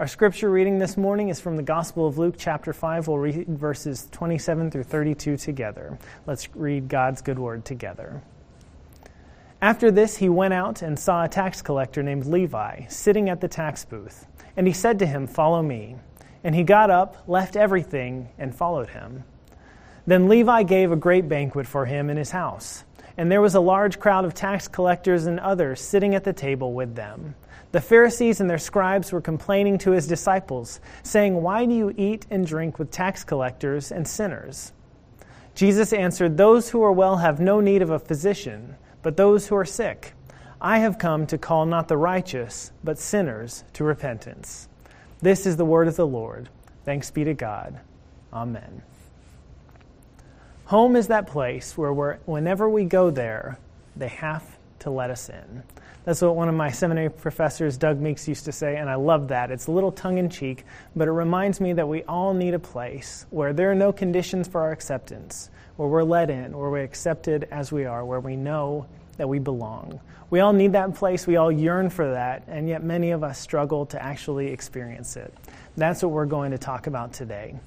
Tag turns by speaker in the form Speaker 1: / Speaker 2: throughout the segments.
Speaker 1: Our scripture reading this morning is from the Gospel of Luke, chapter 5. We'll read verses 27 through 32 together. Let's read God's good word together. After this, he went out and saw a tax collector named Levi sitting at the tax booth. And he said to him, Follow me. And he got up, left everything, and followed him. Then Levi gave a great banquet for him in his house. And there was a large crowd of tax collectors and others sitting at the table with them. The Pharisees and their scribes were complaining to his disciples, saying, Why do you eat and drink with tax collectors and sinners? Jesus answered, Those who are well have no need of a physician but those who are sick. I have come to call not the righteous, but sinners to repentance. This is the word of the Lord. Thanks be to God. Amen. Home is that place where whenever we go there, they have to let us in. That's what one of my seminary professors, Doug Meeks, used to say, and I love that. It's a little tongue in cheek, but it reminds me that we all need a place where there are no conditions for our acceptance, where we're let in, where we're accepted as we are, where we know that we belong. We all need that place, we all yearn for that, and yet many of us struggle to actually experience it. That's what we're going to talk about today.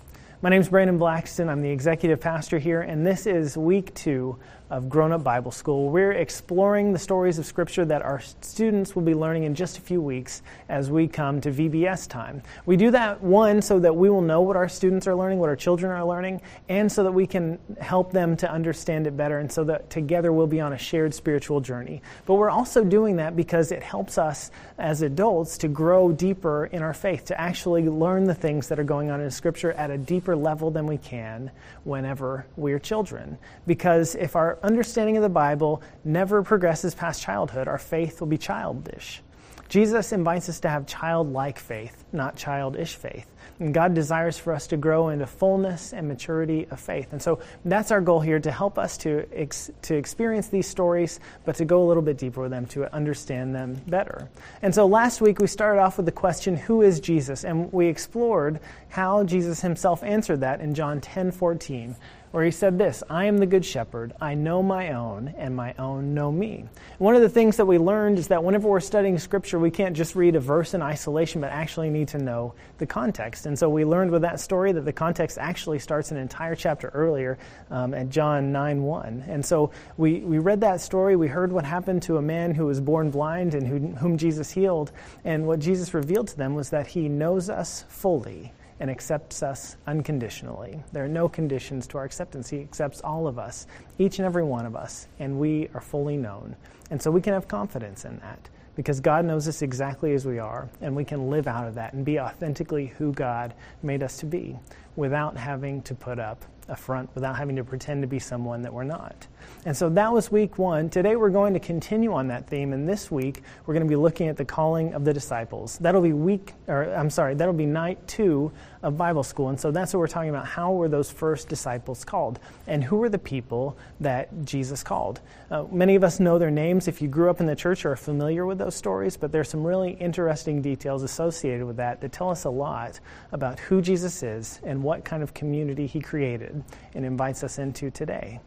Speaker 1: My name is Brandon Blackston. I'm the executive pastor here, and this is week two of Grown Up Bible School. We're exploring the stories of Scripture that our students will be learning in just a few weeks as we come to VBS time. We do that, one, so that we will know what our students are learning, what our children are learning, and so that we can help them to understand it better, and so that together we'll be on a shared spiritual journey. But we're also doing that because it helps us as adults to grow deeper in our faith, to actually learn the things that are going on in Scripture at a deeper level than we can whenever we're children. Because if our understanding of the Bible never progresses past childhood, our faith will be childish. Jesus invites us to have childlike faith, not childish faith. And God desires for us to grow into fullness and maturity of faith. And so that's our goal here to help us to, ex- to experience these stories, but to go a little bit deeper with them, to understand them better. And so last week we started off with the question, Who is Jesus? And we explored how Jesus himself answered that in John 10 14 where he said this I am the good shepherd. I know my own, and my own know me. One of the things that we learned is that whenever we're studying scripture, we can't just read a verse in isolation, but actually need to know the context. And so we learned with that story that the context actually starts an entire chapter earlier um, at John 9 1. And so we, we read that story. We heard what happened to a man who was born blind and who, whom Jesus healed. And what Jesus revealed to them was that he knows us fully and accepts us unconditionally. There are no conditions to our acceptance. He accepts all of us, each and every one of us, and we are fully known. And so we can have confidence in that because God knows us exactly as we are, and we can live out of that and be authentically who God made us to be without having to put up a front, without having to pretend to be someone that we're not. And so that was week one. Today we're going to continue on that theme, and this week we're going to be looking at the calling of the disciples. That'll be week, or I'm sorry, that'll be night two of Bible school. And so that's what we're talking about. How were those first disciples called? And who were the people that Jesus called? Uh, many of us know their names if you grew up in the church or are familiar with those stories, but there's some really interesting details associated with that that tell us a lot about who Jesus is and what kind of community he created and invites us into today.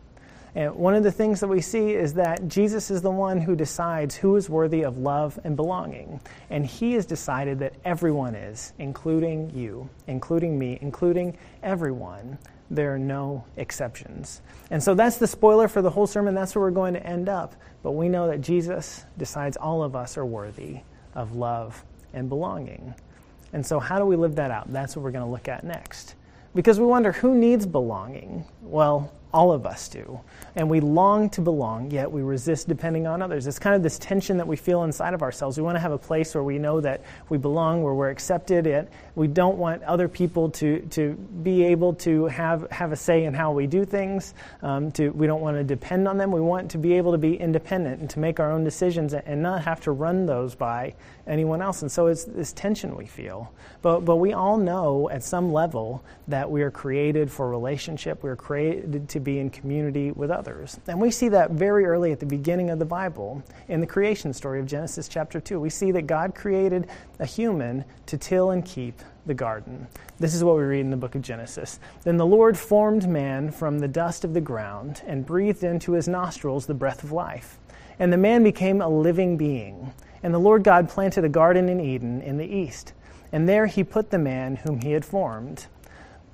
Speaker 1: And one of the things that we see is that Jesus is the one who decides who is worthy of love and belonging. And he has decided that everyone is, including you, including me, including everyone. There are no exceptions. And so that's the spoiler for the whole sermon. That's where we're going to end up. But we know that Jesus decides all of us are worthy of love and belonging. And so, how do we live that out? That's what we're going to look at next. Because we wonder who needs belonging? Well, all of us do. And we long to belong, yet we resist depending on others. It's kind of this tension that we feel inside of ourselves. We want to have a place where we know that we belong, where we're accepted. Yet we don't want other people to, to be able to have, have a say in how we do things. Um, to, we don't want to depend on them. We want to be able to be independent and to make our own decisions and not have to run those by anyone else. And so it's this tension we feel. But, but we all know at some level that we are created for relationship. We are created to be in community with others. And we see that very early at the beginning of the Bible in the creation story of Genesis chapter 2. We see that God created a human to till and keep the garden. This is what we read in the book of Genesis. Then the Lord formed man from the dust of the ground and breathed into his nostrils the breath of life. And the man became a living being. And the Lord God planted a garden in Eden in the east and there he put the man whom he had formed.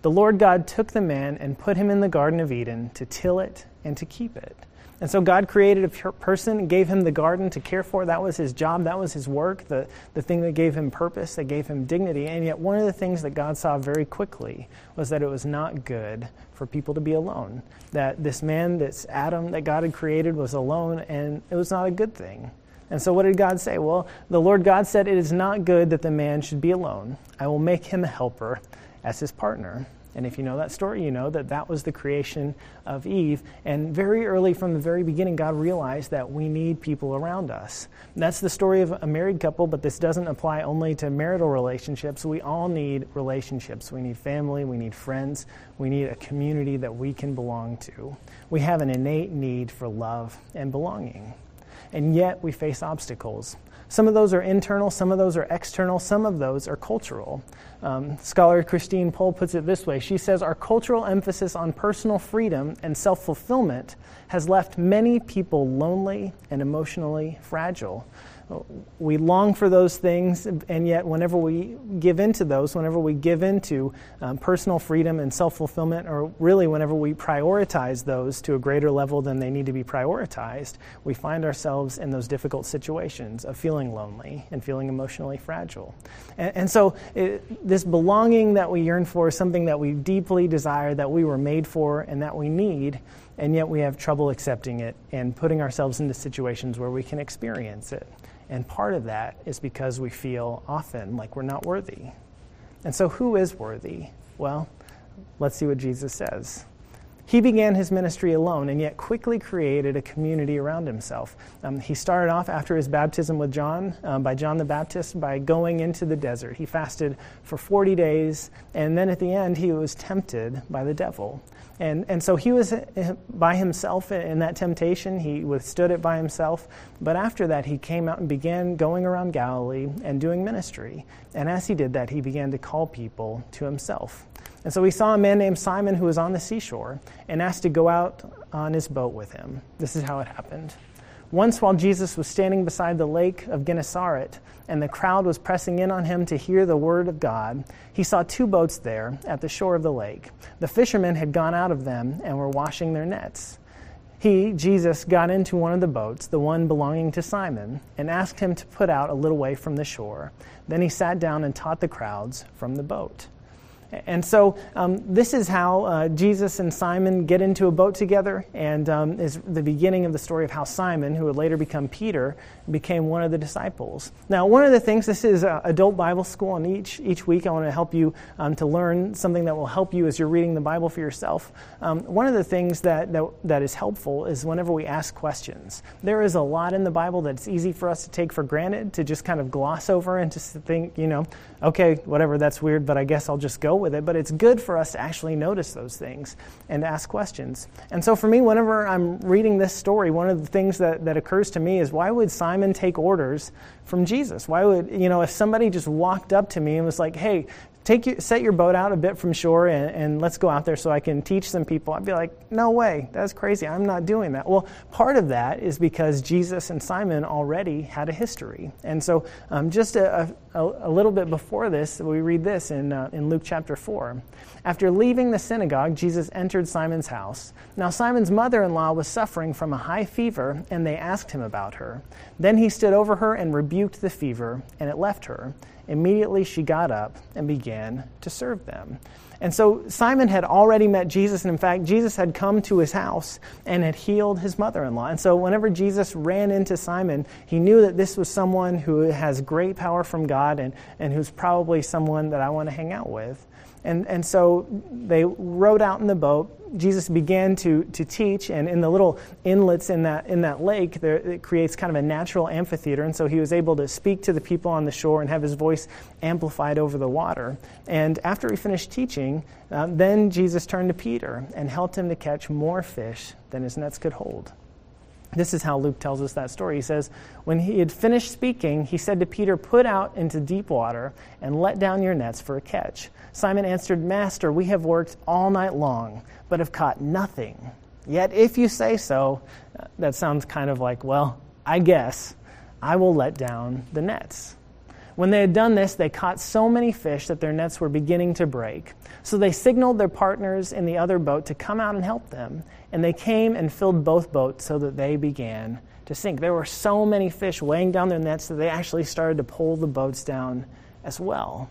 Speaker 1: The Lord God took the man and put him in the Garden of Eden to till it and to keep it. And so God created a person gave him the garden to care for. That was his job, that was his work, the, the thing that gave him purpose, that gave him dignity. And yet, one of the things that God saw very quickly was that it was not good for people to be alone. That this man, this Adam that God had created, was alone, and it was not a good thing. And so, what did God say? Well, the Lord God said, It is not good that the man should be alone. I will make him a helper as his partner. And if you know that story, you know that that was the creation of Eve. And very early from the very beginning, God realized that we need people around us. that's the story of a married couple, but this doesn't apply only to marital relationships. We all need relationships. We need family, we need friends, we need a community that we can belong to. We have an innate need for love and belonging. And yet we face obstacles. Some of those are internal, some of those are external, some of those are cultural. Um, scholar Christine Pohl puts it this way She says, Our cultural emphasis on personal freedom and self fulfillment has left many people lonely and emotionally fragile we long for those things, and yet, whenever we give into those, whenever we give into um, personal freedom and self fulfillment, or really whenever we prioritize those to a greater level than they need to be prioritized, we find ourselves in those difficult situations of feeling lonely and feeling emotionally fragile. And, and so, it, this belonging that we yearn for is something that we deeply desire, that we were made for, and that we need and yet we have trouble accepting it and putting ourselves into situations where we can experience it. And part of that is because we feel often like we're not worthy. And so, who is worthy? Well, let's see what Jesus says. He began his ministry alone and yet quickly created a community around himself. Um, he started off after his baptism with John, um, by John the Baptist, by going into the desert. He fasted for 40 days, and then at the end, he was tempted by the devil. And, and so he was uh, by himself in that temptation. He withstood it by himself. But after that, he came out and began going around Galilee and doing ministry. And as he did that, he began to call people to himself. And so we saw a man named Simon who was on the seashore and asked to go out on his boat with him. This is how it happened. Once, while Jesus was standing beside the lake of Gennesaret, and the crowd was pressing in on him to hear the word of God, he saw two boats there at the shore of the lake. The fishermen had gone out of them and were washing their nets. He, Jesus, got into one of the boats, the one belonging to Simon, and asked him to put out a little way from the shore. Then he sat down and taught the crowds from the boat. And so um, this is how uh, Jesus and Simon get into a boat together, and um, is the beginning of the story of how Simon, who would later become Peter, became one of the disciples. Now, one of the things, this is uh, adult Bible school, and each, each week I want to help you um, to learn something that will help you as you're reading the Bible for yourself. Um, one of the things that, that, that is helpful is whenever we ask questions. There is a lot in the Bible that's easy for us to take for granted, to just kind of gloss over and to think, you know, okay, whatever, that's weird, but I guess I'll just go with it, but it's good for us to actually notice those things and ask questions. And so for me, whenever I'm reading this story, one of the things that, that occurs to me is why would Simon take orders from Jesus? Why would, you know, if somebody just walked up to me and was like, hey, take set your boat out a bit from shore and, and, let's go out there so I can teach some people. I'd be like, no way, that's crazy. I'm not doing that. Well, part of that is because Jesus and Simon already had a history. And so, um, just a, a, a, little bit before this, we read this in, uh, in Luke chapter 4. After leaving the synagogue, Jesus entered Simon's house. Now, Simon's mother in law was suffering from a high fever, and they asked him about her. Then he stood over her and rebuked the fever, and it left her. Immediately she got up and began to serve them. And so Simon had already met Jesus, and in fact, Jesus had come to his house and had healed his mother in law. And so whenever Jesus ran into Simon, he knew that this was someone who has great power from God and, and who's probably someone that I want to hang out with. And, and so they rowed out in the boat. Jesus began to, to teach, and in the little inlets in that, in that lake, there, it creates kind of a natural amphitheater. And so he was able to speak to the people on the shore and have his voice amplified over the water. And after he finished teaching, um, then Jesus turned to Peter and helped him to catch more fish than his nets could hold. This is how Luke tells us that story. He says, When he had finished speaking, he said to Peter, Put out into deep water and let down your nets for a catch. Simon answered, Master, we have worked all night long, but have caught nothing. Yet if you say so, that sounds kind of like, well, I guess I will let down the nets. When they had done this, they caught so many fish that their nets were beginning to break. So they signaled their partners in the other boat to come out and help them. And they came and filled both boats so that they began to sink. There were so many fish weighing down their nets that they actually started to pull the boats down as well.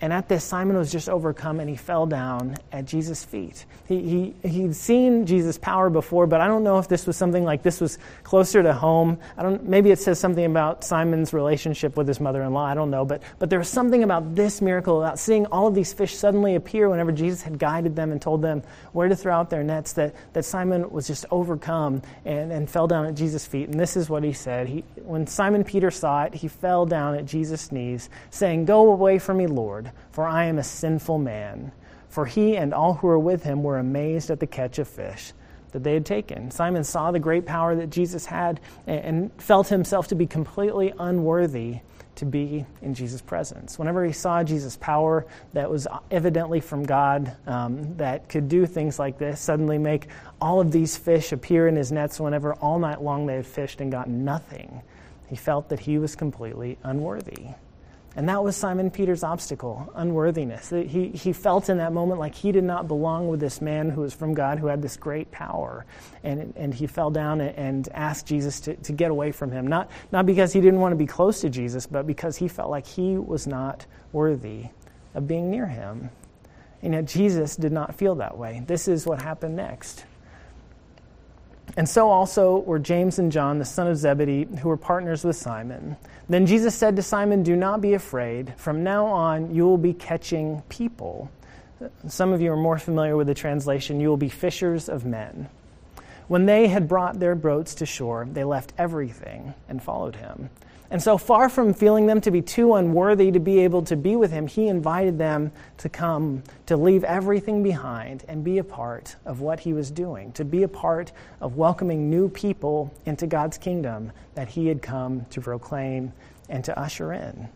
Speaker 1: And at this, Simon was just overcome and he fell down at Jesus' feet. He, he, he'd seen Jesus' power before, but I don't know if this was something like this was closer to home. I don't, maybe it says something about Simon's relationship with his mother in law. I don't know. But, but there was something about this miracle, about seeing all of these fish suddenly appear whenever Jesus had guided them and told them where to throw out their nets, that, that Simon was just overcome and, and fell down at Jesus' feet. And this is what he said. He, when Simon Peter saw it, he fell down at Jesus' knees, saying, Go away from me, Lord for I am a sinful man. For he and all who were with him were amazed at the catch of fish that they had taken. Simon saw the great power that Jesus had and felt himself to be completely unworthy to be in Jesus' presence. Whenever he saw Jesus' power that was evidently from God, um, that could do things like this, suddenly make all of these fish appear in his nets whenever all night long they had fished and gotten nothing, he felt that he was completely unworthy. And that was Simon Peter's obstacle, unworthiness. He, he felt in that moment like he did not belong with this man who was from God, who had this great power. And, and he fell down and asked Jesus to, to get away from him. Not, not because he didn't want to be close to Jesus, but because he felt like he was not worthy of being near him. And yet Jesus did not feel that way. This is what happened next. And so also were James and John, the son of Zebedee, who were partners with Simon. Then Jesus said to Simon, Do not be afraid. From now on, you will be catching people. Some of you are more familiar with the translation, you will be fishers of men. When they had brought their boats to shore, they left everything and followed him. And so, far from feeling them to be too unworthy to be able to be with him, he invited them to come, to leave everything behind and be a part of what he was doing, to be a part of welcoming new people into God's kingdom that he had come to proclaim and to usher in.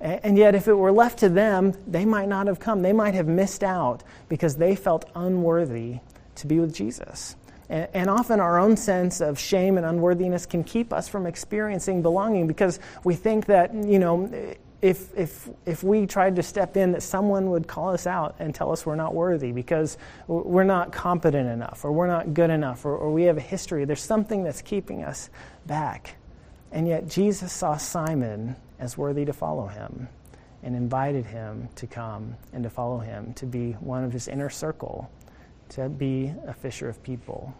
Speaker 1: And yet, if it were left to them, they might not have come. They might have missed out because they felt unworthy to be with Jesus. And, often our own sense of shame and unworthiness can keep us from experiencing belonging because we think that, you know, if, if, if we tried to step in, that someone would call us out and tell us we're not worthy because we're not competent enough or we're not good enough or, or we have a history. There's something that's keeping us back. And yet Jesus saw Simon as worthy to follow him and invited him to come and to follow him, to be one of his inner circle to be a fisher of people.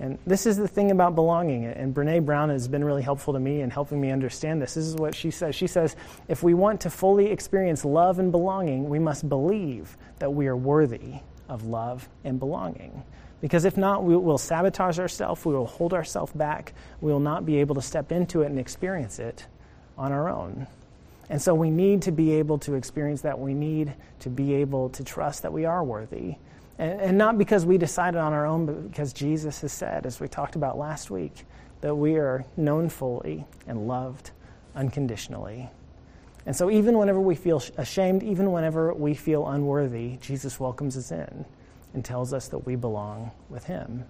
Speaker 1: And this is the thing about belonging. And Brene Brown has been really helpful to me in helping me understand this. This is what she says. She says, if we want to fully experience love and belonging, we must believe that we are worthy of love and belonging. Because if not, we will sabotage ourselves, we will hold ourselves back, we will not be able to step into it and experience it on our own. And so we need to be able to experience that. We need to be able to trust that we are worthy and, and not because we decided on our own, but because Jesus has said, as we talked about last week, that we are known fully and loved unconditionally. And so, even whenever we feel ashamed, even whenever we feel unworthy, Jesus welcomes us in and tells us that we belong with Him.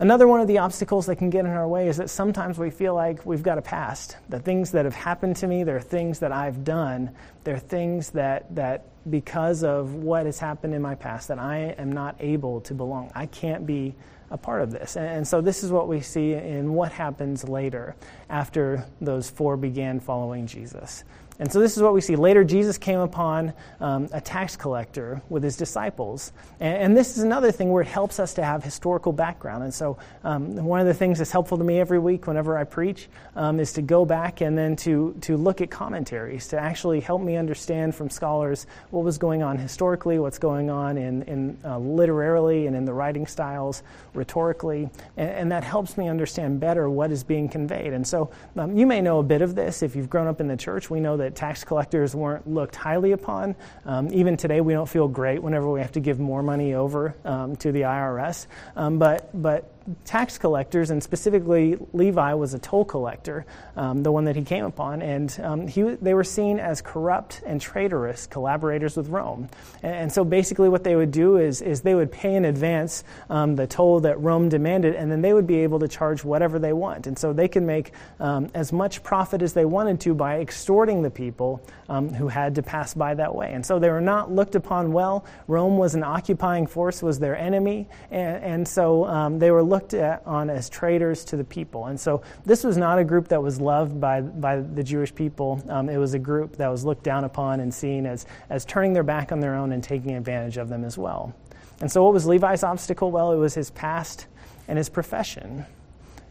Speaker 1: Another one of the obstacles that can get in our way is that sometimes we feel like we've got a past. The things that have happened to me, there are things that I've done, there are things that, that because of what has happened in my past, that I am not able to belong. I can't be a part of this. And, and so this is what we see in what happens later after those four began following Jesus. And so this is what we see. Later, Jesus came upon um, a tax collector with his disciples. And, and, this is another thing where it helps us to have historical background. And so um, one of the things that's helpful to me every week whenever I preach um, is to go back and then to, to look at commentaries to actually help me understand from scholars what was going on historically, what's going on in, in uh, literarily and in the writing styles, rhetorically. And, and, that helps me understand better what is being conveyed. And so um, you may know a bit of this if you've grown up in the church. We know that that tax collectors weren't looked highly upon. Um, even today, we don't feel great whenever we have to give more money over um, to the IRS. Um, but, but tax collectors, and specifically Levi was a toll collector, um, the one that he came upon, and um, he, they were seen as corrupt and traitorous collaborators with Rome. And, and, so basically, what they would do is, is they would pay in advance um, the toll that Rome demanded, and then they would be able to charge whatever they want. And so they could make um, as much profit as they wanted to by extorting the people um, who had to pass by that way. And so they were not looked upon well. Rome was an occupying force, was their enemy, and, and so um, they were looked at, on as traitors to the people. And so this was not a group that was loved by, by the Jewish people. Um, it was a group that was looked down upon and seen as, as turning their back on their own and taking advantage of them as well. And so, what was Levi's obstacle? Well, it was his past and his profession.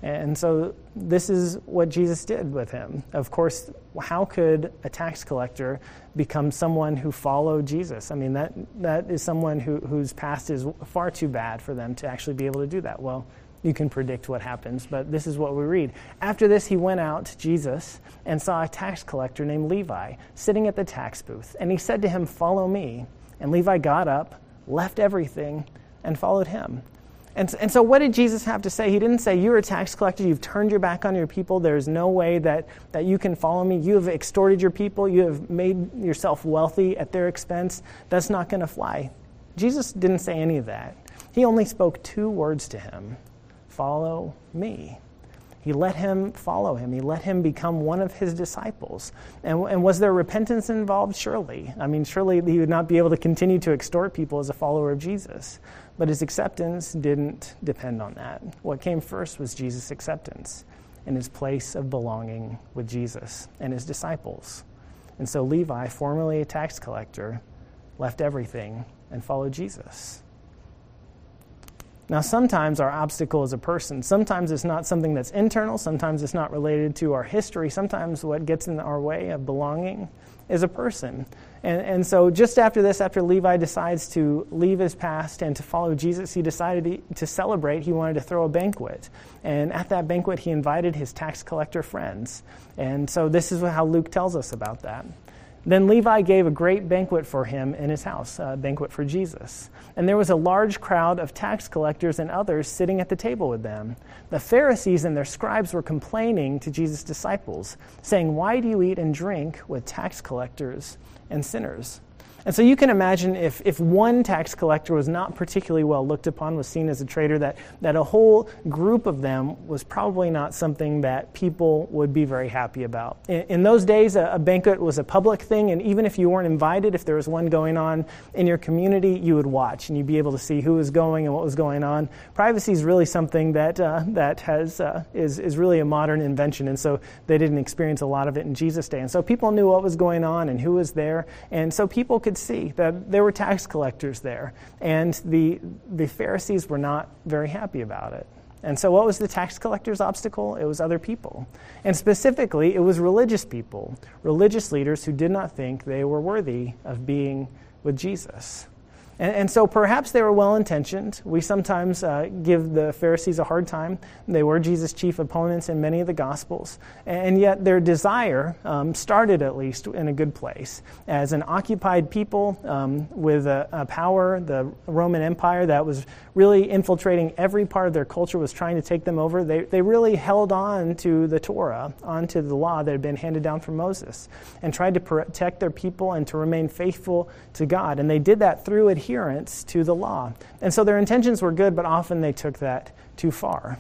Speaker 1: And so this is what Jesus did with him. Of course, how could a tax collector become someone who followed Jesus? I mean, that, that is someone who, whose past is far too bad for them to actually be able to do that. Well, you can predict what happens, but this is what we read. After this, he went out, Jesus, and saw a tax collector named Levi sitting at the tax booth. And he said to him, Follow me. And Levi got up, left everything, and followed him. And, and so, what did Jesus have to say? He didn't say, You're a tax collector, you've turned your back on your people, there's no way that, that you can follow me. You have extorted your people, you have made yourself wealthy at their expense. That's not going to fly. Jesus didn't say any of that. He only spoke two words to him Follow me. He let him follow him. He let him become one of his disciples. And, and was there repentance involved? Surely. I mean, surely he would not be able to continue to extort people as a follower of Jesus. But his acceptance didn't depend on that. What came first was Jesus' acceptance and his place of belonging with Jesus and his disciples. And so Levi, formerly a tax collector, left everything and followed Jesus. Now, sometimes our obstacle is a person. Sometimes it's not something that's internal. Sometimes it's not related to our history. Sometimes what gets in our way of belonging is a person. And, and so, just after this, after Levi decides to leave his past and to follow Jesus, he decided to, to celebrate. He wanted to throw a banquet. And at that banquet, he invited his tax collector friends. And so, this is how Luke tells us about that. Then Levi gave a great banquet for him in his house, a banquet for Jesus. And there was a large crowd of tax collectors and others sitting at the table with them. The Pharisees and their scribes were complaining to Jesus' disciples, saying, Why do you eat and drink with tax collectors and sinners. And so you can imagine if, if one tax collector was not particularly well looked upon, was seen as a traitor, that, that a whole group of them was probably not something that people would be very happy about. In, in those days, a, a, banquet was a public thing, and even if you weren't invited, if there was one going on in your community, you would watch and you'd be able to see who was going and what was going on. Privacy is really something that, uh, that has, uh, is, is really a modern invention, and so they didn't experience a lot of it in Jesus' day. And so people knew what was going on and who was there, and so people could could see that there were tax collectors there, and the, the Pharisees were not very happy about it. And so, what was the tax collector's obstacle? It was other people. And specifically, it was religious people, religious leaders who did not think they were worthy of being with Jesus. And, and so perhaps they were well intentioned. We sometimes uh, give the Pharisees a hard time. They were Jesus' chief opponents in many of the Gospels. And yet their desire um, started, at least, in a good place. As an occupied people um, with a, a power, the Roman Empire that was really infiltrating every part of their culture, was trying to take them over, they, they really held on to the Torah, onto the law that had been handed down from Moses, and tried to protect their people and to remain faithful to God. And they did that through adherence adherence to the law. And so their intentions were good, but often they took that too far.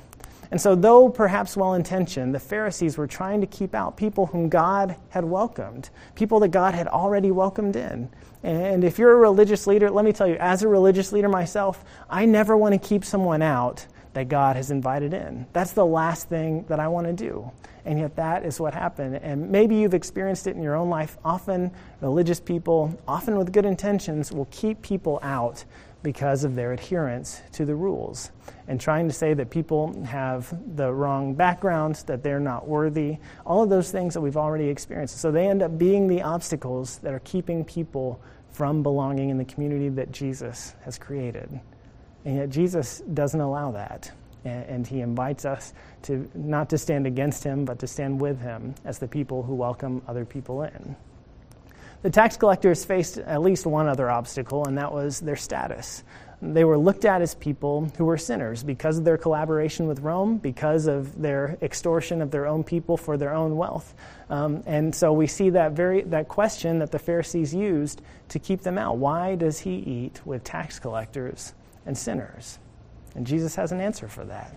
Speaker 1: And so, though perhaps well intentioned, the Pharisees were trying to keep out people whom God had welcomed, people that God had already welcomed in. And if you're a religious leader, let me tell you, as a religious leader myself, I never want to keep someone out that God has invited in. That's the last thing that I want to do. And yet, that is what happened. And maybe you've experienced it in your own life. Often, religious people, often with good intentions, will keep people out because of their adherence to the rules and trying to say that people have the wrong background, that they're not worthy, all of those things that we've already experienced. So they end up being the obstacles that are keeping people from belonging in the community that Jesus has created. And yet Jesus doesn't allow that. And he invites us to not to stand against him, but to stand with him as the people who welcome other people in. The tax collectors faced at least one other obstacle, and that was their status. They were looked at as people who were sinners because of their collaboration with Rome, because of their extortion of their own people for their own wealth. Um, and so we see that, very, that question that the Pharisees used to keep them out. Why does he eat with tax collectors and sinners? And Jesus has an answer for that.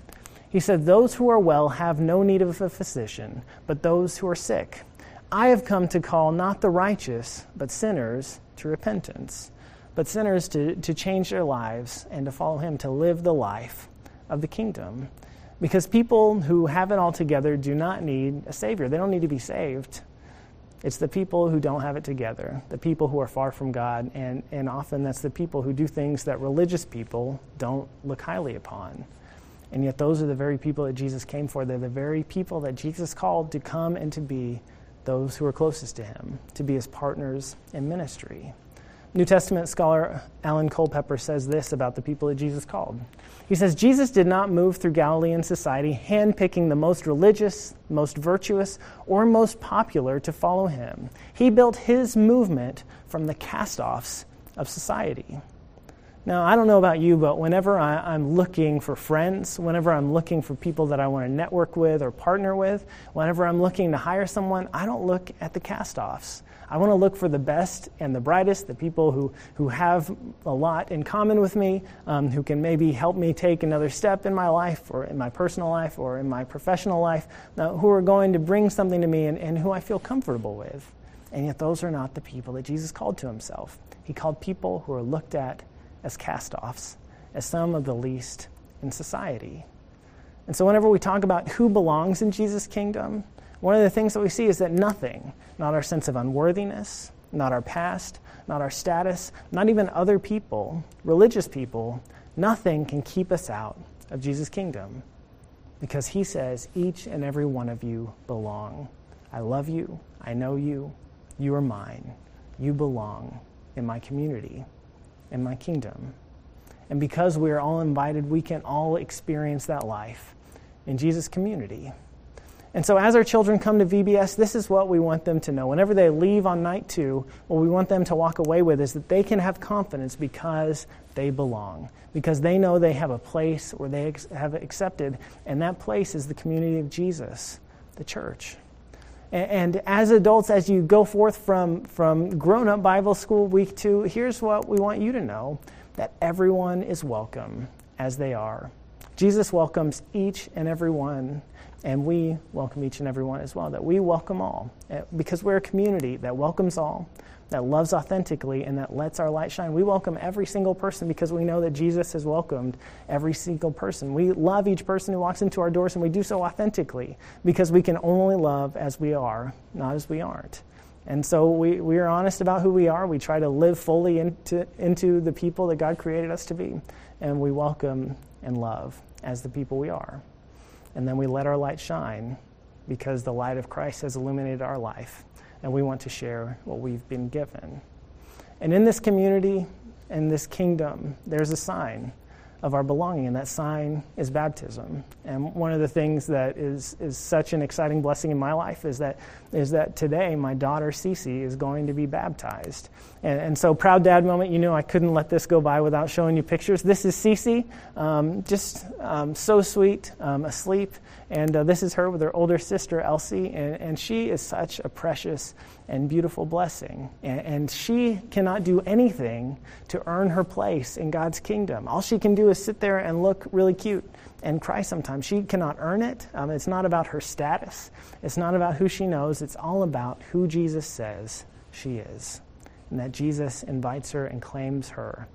Speaker 1: He said, Those who are well have no need of a physician, but those who are sick. I have come to call not the righteous, but sinners to repentance but sinners to, to change their lives and to follow Him, to live the life of the kingdom. Because people who have it all together do not need a Savior. They don't need to be saved. It's the people who don't have it together, the people who are far from God, and, and often that's the people who do things that religious people don't look highly upon. And yet, those are the very people that Jesus came for. They're the very people that Jesus called to come and to be those who are closest to Him, to be His partners in ministry. New Testament scholar Alan Culpepper says this about the people that Jesus called. He says, Jesus did not move through Galilean society handpicking the most religious, most virtuous, or most popular to follow him. He built his movement from the cast offs of society. Now, I don't know about you, but whenever I, am looking for friends, whenever I'm looking for people that I want to network with or partner with, whenever I'm looking to hire someone, I don't look at the cast offs. I want to look for the best and the brightest, the people who, who have a lot in common with me, um, who can maybe help me take another step in my life or in my personal life or in my professional life, uh, who are going to bring something to me and, and who I feel comfortable with. And yet, those are not the people that Jesus called to himself. He called people who are looked at as cast offs, as some of the least in society. And so, whenever we talk about who belongs in Jesus' kingdom, one of the things that we see is that nothing, not our sense of unworthiness, not our past, not our status, not even other people, religious people, nothing can keep us out of Jesus' kingdom. Because he says, each and every one of you belong. I love you. I know you. You are mine. You belong in my community, in my kingdom. And because we are all invited, we can all experience that life in Jesus' community. And so, as our children come to VBS, this is what we want them to know. Whenever they leave on night two, what we want them to walk away with is that they can have confidence because they belong, because they know they have a place where they have accepted, and that place is the community of Jesus, the church. And, as adults, as you go forth from, from grown up Bible school week two, here's what we want you to know that everyone is welcome as they are. Jesus welcomes each and every one and we welcome each and every one as well, that we welcome all. Eh, because we're a community that welcomes all, that loves authentically, and that lets our light shine. We welcome every single person because we know that Jesus has welcomed every single person. We love each person who walks into our doors, and we do so authentically because we can only love as we are, not as we aren't. And so we, we are honest about who we are. We try to live fully into, into the people that God created us to be. And we welcome and love as the people we are and then we let our light shine because the light of Christ has illuminated our life, and we want to share what we've been given. And in this community, in this kingdom, there's a sign of our belonging, and that sign is baptism. And one of the things that is, is such an exciting blessing in my life is that, is that today my daughter Cece is going to be baptized. And, and so, proud dad moment, you know, I couldn't let this go by without showing you pictures. This is Cece, um, just um, so sweet, um, asleep. And uh, this is her with her older sister, Elsie, and, and she is such a precious and beautiful blessing. And, and, she cannot do anything to earn her place in God's kingdom. All she can do is sit there and look really cute and cry sometimes. She cannot earn it. Um, it's not about her status, it's not about who she knows. It's all about who Jesus says she is. And that Jesus invites her and claims her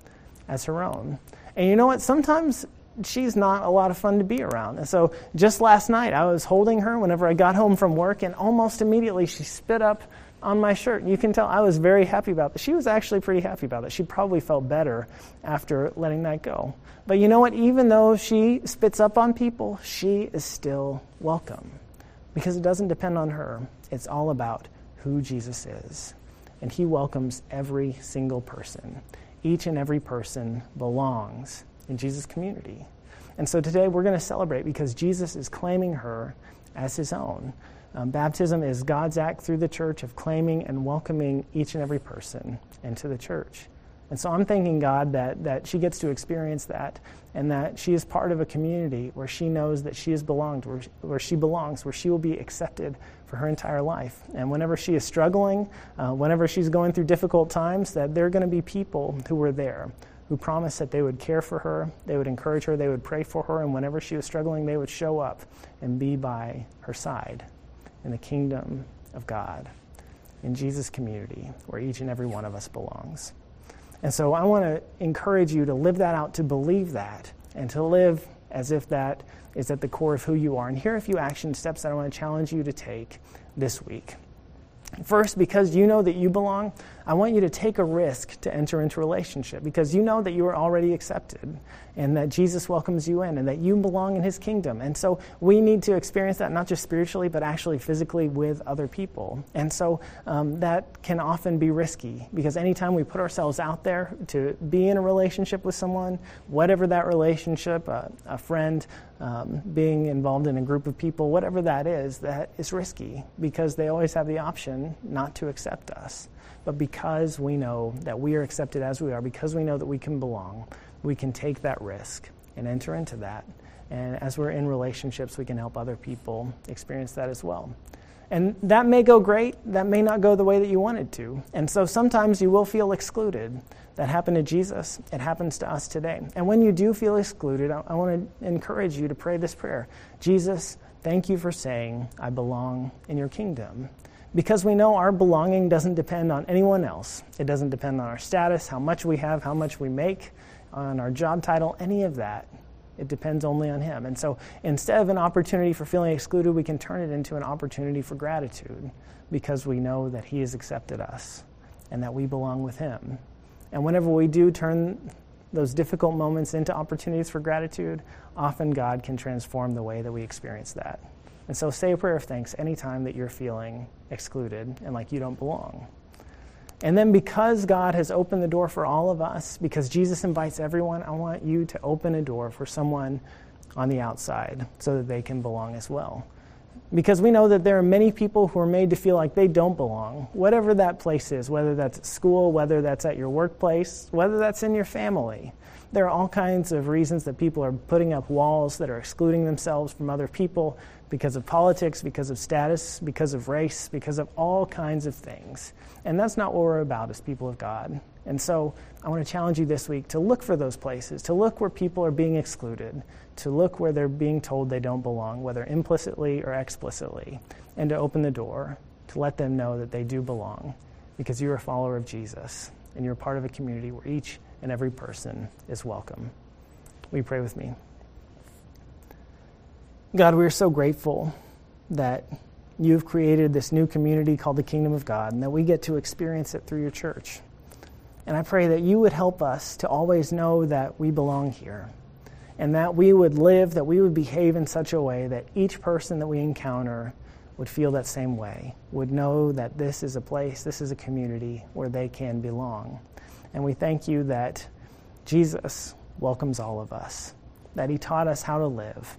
Speaker 1: as her own. And you know what? Sometimes she's not a lot of fun to be around. And so just last night, I was holding her whenever I got home from work, and almost immediately she spit up on my shirt. You can tell I was very happy about that. She was actually pretty happy about it. She probably felt better after letting that go. But you know what? Even though she spits up on people, she is still welcome because it doesn't depend on her. It's all about who Jesus is. And he welcomes every single person. Each and every person belongs in Jesus' community. And so today we're going to celebrate because Jesus is claiming her as his own. Um, baptism is God's act through the church of claiming and welcoming each and every person into the church. And so I'm thanking God that, that she gets to experience that and that she is part of a community where she knows that she is belonged, where, where she belongs, where she will be accepted for her entire life. And whenever she is struggling, uh, whenever she's going through difficult times, that there are going to be people who are there who promised that they would care for her, they would encourage her, they would pray for her, and whenever she was struggling, they would show up and be by her side in the kingdom of God, in Jesus' community, where each and every one of us belongs. And so I want to encourage you to live that out, to believe that, and to live as if that is at the core of who you are. And here are a few action steps that I want to challenge you to take this week. First, because you know that you belong, I want you to take a risk to enter into relationship because you know that you are already accepted and that Jesus welcomes you in and that you belong in his kingdom. And so we need to experience that not just spiritually, but actually physically with other people. And so um, that can often be risky because anytime we put ourselves out there to be in a relationship with someone, whatever that relationship, uh, a friend, um, being involved in a group of people, whatever that is, that is risky because they always have the option not to accept us. But because we know that we are accepted as we are, because we know that we can belong, we can take that risk and enter into that. And as we're in relationships, we can help other people experience that as well. And that may go great, that may not go the way that you wanted to. And so sometimes you will feel excluded. That happened to Jesus, it happens to us today. And when you do feel excluded, I, I want to encourage you to pray this prayer Jesus, thank you for saying, I belong in your kingdom because we know our belonging doesn't depend on anyone else. It doesn't depend on our status, how much we have, how much we make, on our job title, any of that. It depends only on Him. And so instead of an opportunity for feeling excluded, we can turn it into an opportunity for gratitude because we know that He has accepted us and that we belong with Him. And whenever we do turn those difficult moments into opportunities for gratitude, often God can transform the way that we experience that. And so say a prayer of thanks anytime that you're feeling excluded and like you don't belong. And then, because God has opened the door for all of us, because Jesus invites everyone, I want you to open a door for someone on the outside so that they can belong as well. Because we know that there are many people who are made to feel like they don't belong, whatever that place is, whether that's at school, whether that's at your workplace, whether that's in your family. There are all kinds of reasons that people are putting up walls that are excluding themselves from other people because of politics, because of status, because of race, because of all kinds of things. And that's not what we're about as people of God. And so I want to challenge you this week to look for those places, to look where people are being excluded, to look where they're being told they don't belong, whether implicitly or explicitly, and to open the door to let them know that they do belong because you're a follower of Jesus and you're part of a community where each and every person is welcome. You pray with me? God, we're so grateful that you've created this new community called the Kingdom of God and that we get to experience it through your church. And I pray that you would help us to always know that we belong here and that we would live, that we would behave in such a way that each person that we encounter would feel that same way, would know that this is a place, this is a community where they can belong. And we thank you that Jesus welcomes all of us, that he taught us how to live